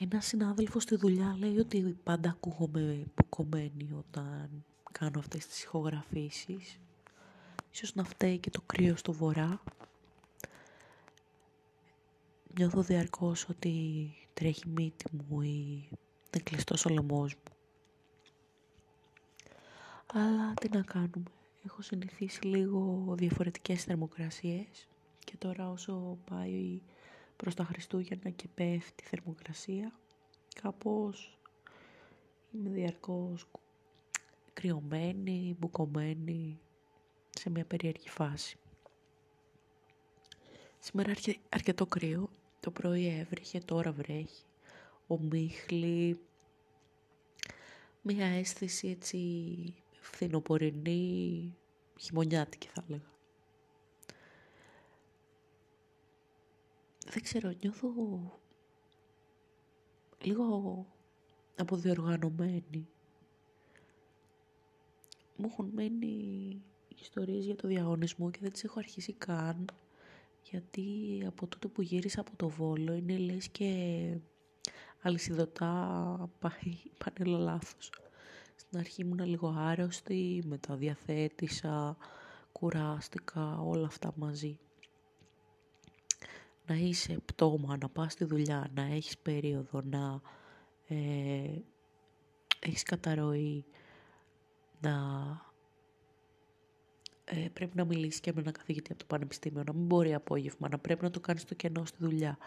Ένας συνάδελφος στη δουλειά λέει ότι πάντα ακούγομαι υποκομμένη όταν κάνω αυτές τις ηχογραφήσεις. Ίσως να φταίει και το κρύο στο βορρά. Νιώθω διαρκώς ότι τρέχει μύτη μου ή είναι κλειστός ο λαιμός μου. Αλλά τι να κάνουμε. Έχω συνηθίσει λίγο διαφορετικές θερμοκρασίες και τώρα όσο πάει προς τα Χριστούγεννα και πέφτει η θερμοκρασία κάπως είμαι διαρκώς κρυωμένη, μπουκωμένη σε μια περίεργη φάση. Σήμερα αρκετό κρύο, το πρωί έβρεχε, τώρα βρέχει, ομίχλη, μια αίσθηση έτσι φθινοπορεινή, χειμωνιάτικη θα έλεγα. Δεν ξέρω, νιώθω λίγο αποδιοργανωμένη. Μου έχουν μείνει ιστορίες για το διαγωνισμό και δεν τις έχω αρχίσει καν γιατί από τότε που γύρισα από το Βόλο είναι λες και αλυσιδωτά πάει πανέλα λάθος. Στην αρχή ήμουν λίγο άρρωστη, μετά διαθέτησα, κουράστηκα, όλα αυτά μαζί. Να είσαι πτώμα, να πας στη δουλειά, να έχεις περίοδο, να ε, έχεις καταρροή, να ε, πρέπει να μιλήσεις και με ένα καθηγητή από το πανεπιστήμιο, να μην μπορεί απόγευμα, να πρέπει να το κάνεις το κενό στη δουλειά,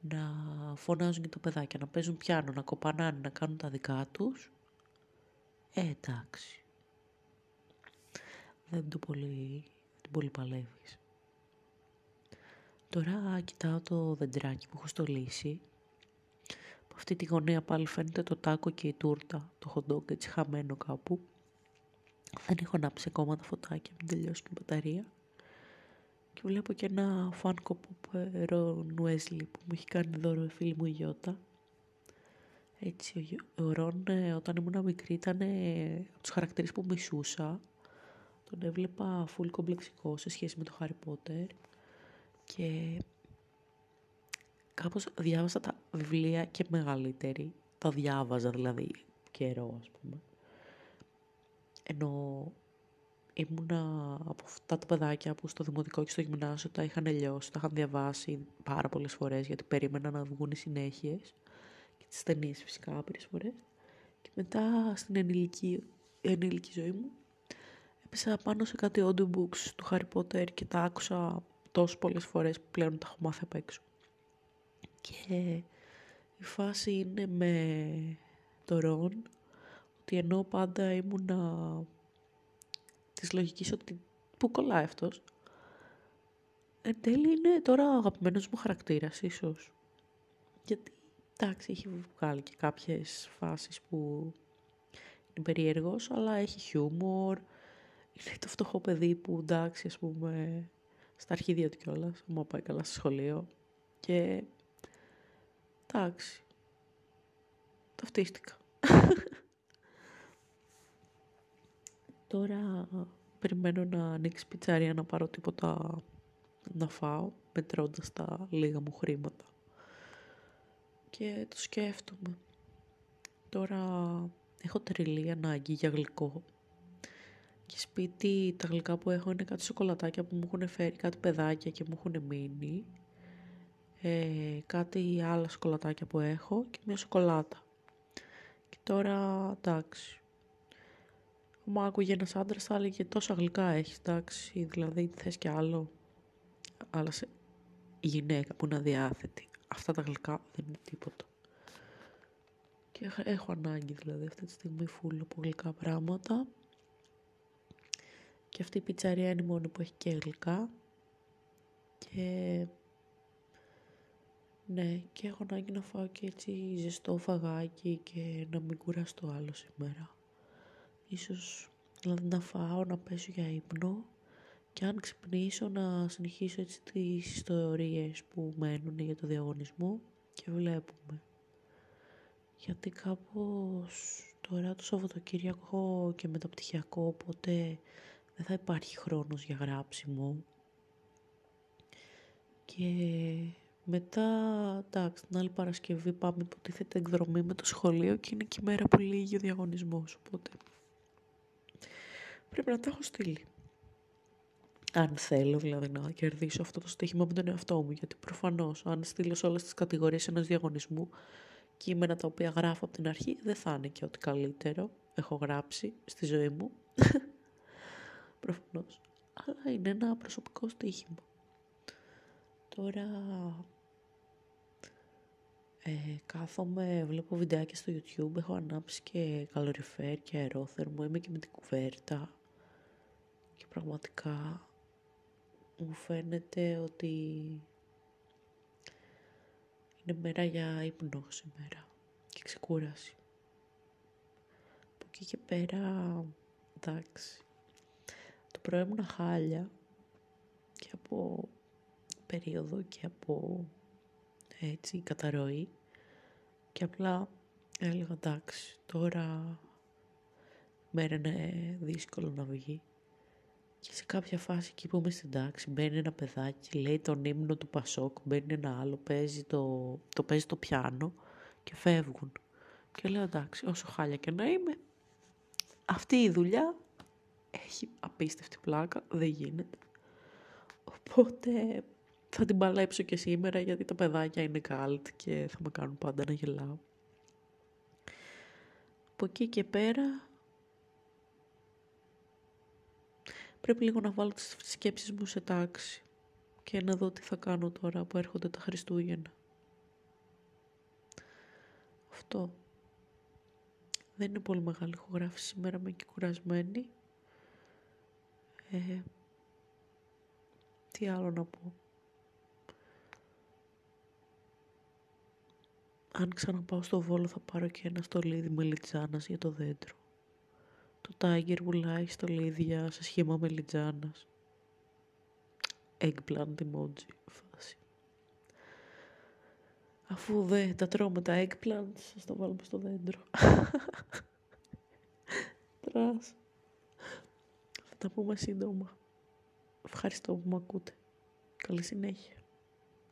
να φωνάζουν και τα παιδάκια, να παίζουν πιάνο, να κοπανάνε, να κάνουν τα δικά τους ε, εντάξει. Δεν το πολύ, δεν πολύ παλεύεις. Τώρα κοιτάω το δεντράκι που έχω στολίσει. Από αυτή τη γωνία πάλι φαίνεται το τάκο και η τούρτα, το hot έτσι χαμένο κάπου. Δεν έχω ανάψει ακόμα τα φωτάκια, μην τελειώσει και η μπαταρία. Και βλέπω και ένα φάνκο που Wesley που μου έχει κάνει δώρο η φίλη μου η Γιώτα. Έτσι, ο Ρον ε, όταν ήμουν μικρή ήταν από τους χαρακτήρες που μισούσα. Τον έβλεπα full κομπλεξικό σε σχέση με το Harry Potter και κάπως διάβασα τα βιβλία και μεγαλύτερη. Τα διάβαζα δηλαδή καιρό ας πούμε. Ενώ ήμουνα από αυτά τα παιδάκια που στο δημοτικό και στο γυμνάσιο τα είχαν λιώσει, τα είχαν διαβάσει πάρα πολλές φορές γιατί περίμενα να βγουν οι συνέχειες τις ταινίες φυσικά άπειρες φορές και μετά στην ενήλικη, ενήλικη ζωή μου έπεσα πάνω σε κάτι audiobooks του Harry Potter και τα άκουσα τόσο πολλές φορές που πλέον τα έχω μάθει απ' έξω. Και η φάση είναι με το Ρον ότι ενώ πάντα ήμουνα της λογικής ότι πού κολλάει αυτός εν τέλει είναι τώρα ο αγαπημένος μου χαρακτήρας ίσως γιατί Εντάξει, έχει βγάλει και κάποιες φάσεις που είναι περίεργος, αλλά έχει χιούμορ. Είναι το φτωχό παιδί που εντάξει, ας πούμε, στα αρχίδια του κιόλας, μου πάει καλά στο σχολείο. Και εντάξει, ταυτίστηκα. Τώρα περιμένω να ανοίξει πιτσαρία να πάρω τίποτα να φάω, μετρώντας τα λίγα μου χρήματα και το σκέφτομαι. Τώρα έχω τρελή ανάγκη για γλυκό. Και σπίτι τα γλυκά που έχω είναι κάτι σοκολατάκια που μου έχουν φέρει, κάτι παιδάκια και μου έχουν μείνει. Ε, κάτι άλλα σοκολατάκια που έχω και μια σοκολάτα. Και τώρα, εντάξει. Μου άκουγε ένας άντρας, θα έλεγε τόσα γλυκά έχει, εντάξει, δηλαδή θες και άλλο. Αλλά σε γυναίκα που είναι αδιάθετη αυτά τα γλυκά δεν είναι τίποτα. Και έχω ανάγκη δηλαδή αυτή τη στιγμή φούλο από γλυκά πράγματα. Και αυτή η πιτσαρία είναι η μόνη που έχει και γλυκά. Και ναι, και έχω ανάγκη να φάω και έτσι ζεστό φαγάκι και να μην κουραστώ άλλο σήμερα. Ίσως δηλαδή να φάω, να πέσω για ύπνο και αν ξυπνήσω να συνεχίσω έτσι τις ιστορίες που μένουν για το διαγωνισμό και βλέπουμε. Γιατί κάπως τώρα το Σαββατοκύριακο και μεταπτυχιακό οπότε δεν θα υπάρχει χρόνος για γράψιμο και Μετά, εντάξει, την άλλη Παρασκευή πάμε υποτίθεται εκδρομή με το σχολείο και είναι και η μέρα που λύγει ο διαγωνισμός, οπότε πρέπει να τα έχω στείλει. Αν θέλω δηλαδή να κερδίσω αυτό το στοίχημα με τον εαυτό μου, γιατί προφανώς αν στείλω σε όλες τις κατηγορίες ενός διαγωνισμού κείμενα τα οποία γράφω από την αρχή δεν θα είναι και ό,τι καλύτερο έχω γράψει στη ζωή μου. Προφανώς. Αλλά είναι ένα προσωπικό στοίχημα. Τώρα ε, κάθομαι, βλέπω βιντεάκια στο YouTube, έχω ανάψει και καλοριφέρ και αερόθερμο, είμαι και με την κουβέρτα και πραγματικά μου φαίνεται ότι είναι μέρα για ύπνο σήμερα και ξεκούραση. Από εκεί και πέρα, εντάξει, το πρωί ήμουν χάλια και από περίοδο και από έτσι καταρροή και απλά έλεγα εντάξει τώρα μέρα είναι δύσκολο να βγει και σε κάποια φάση εκεί που είμαι στην τάξη μπαίνει ένα παιδάκι, λέει τον ύμνο του Πασόκ, μπαίνει ένα άλλο, παίζει το, το, παίζει το πιάνο και φεύγουν. Και λέω εντάξει, όσο χάλια και να είμαι, αυτή η δουλειά έχει απίστευτη πλάκα, δεν γίνεται. Οπότε θα την παλέψω και σήμερα γιατί τα παιδάκια είναι καλτ και θα με κάνουν πάντα να γελάω. Από εκεί και πέρα πρέπει λίγο να βάλω τις σκέψεις μου σε τάξη και να δω τι θα κάνω τώρα που έρχονται τα Χριστούγεννα. Αυτό. Δεν είναι πολύ μεγάλη ηχογράφηση σήμερα, είμαι και κουρασμένη. Ε, τι άλλο να πω. Αν ξαναπάω στο Βόλο θα πάρω και ένα στολίδι μελιτζάνας για το δέντρο. Το Tiger βουλάει στολίδια σε σχήμα μελιτζάνας. Eggplant emoji φάση. Αφού δεν τα τρώμε τα eggplants, θα τα βάλουμε στο δέντρο. Τρας. Θα τα πούμε σύντομα. Ευχαριστώ που με ακούτε. Καλή συνέχεια.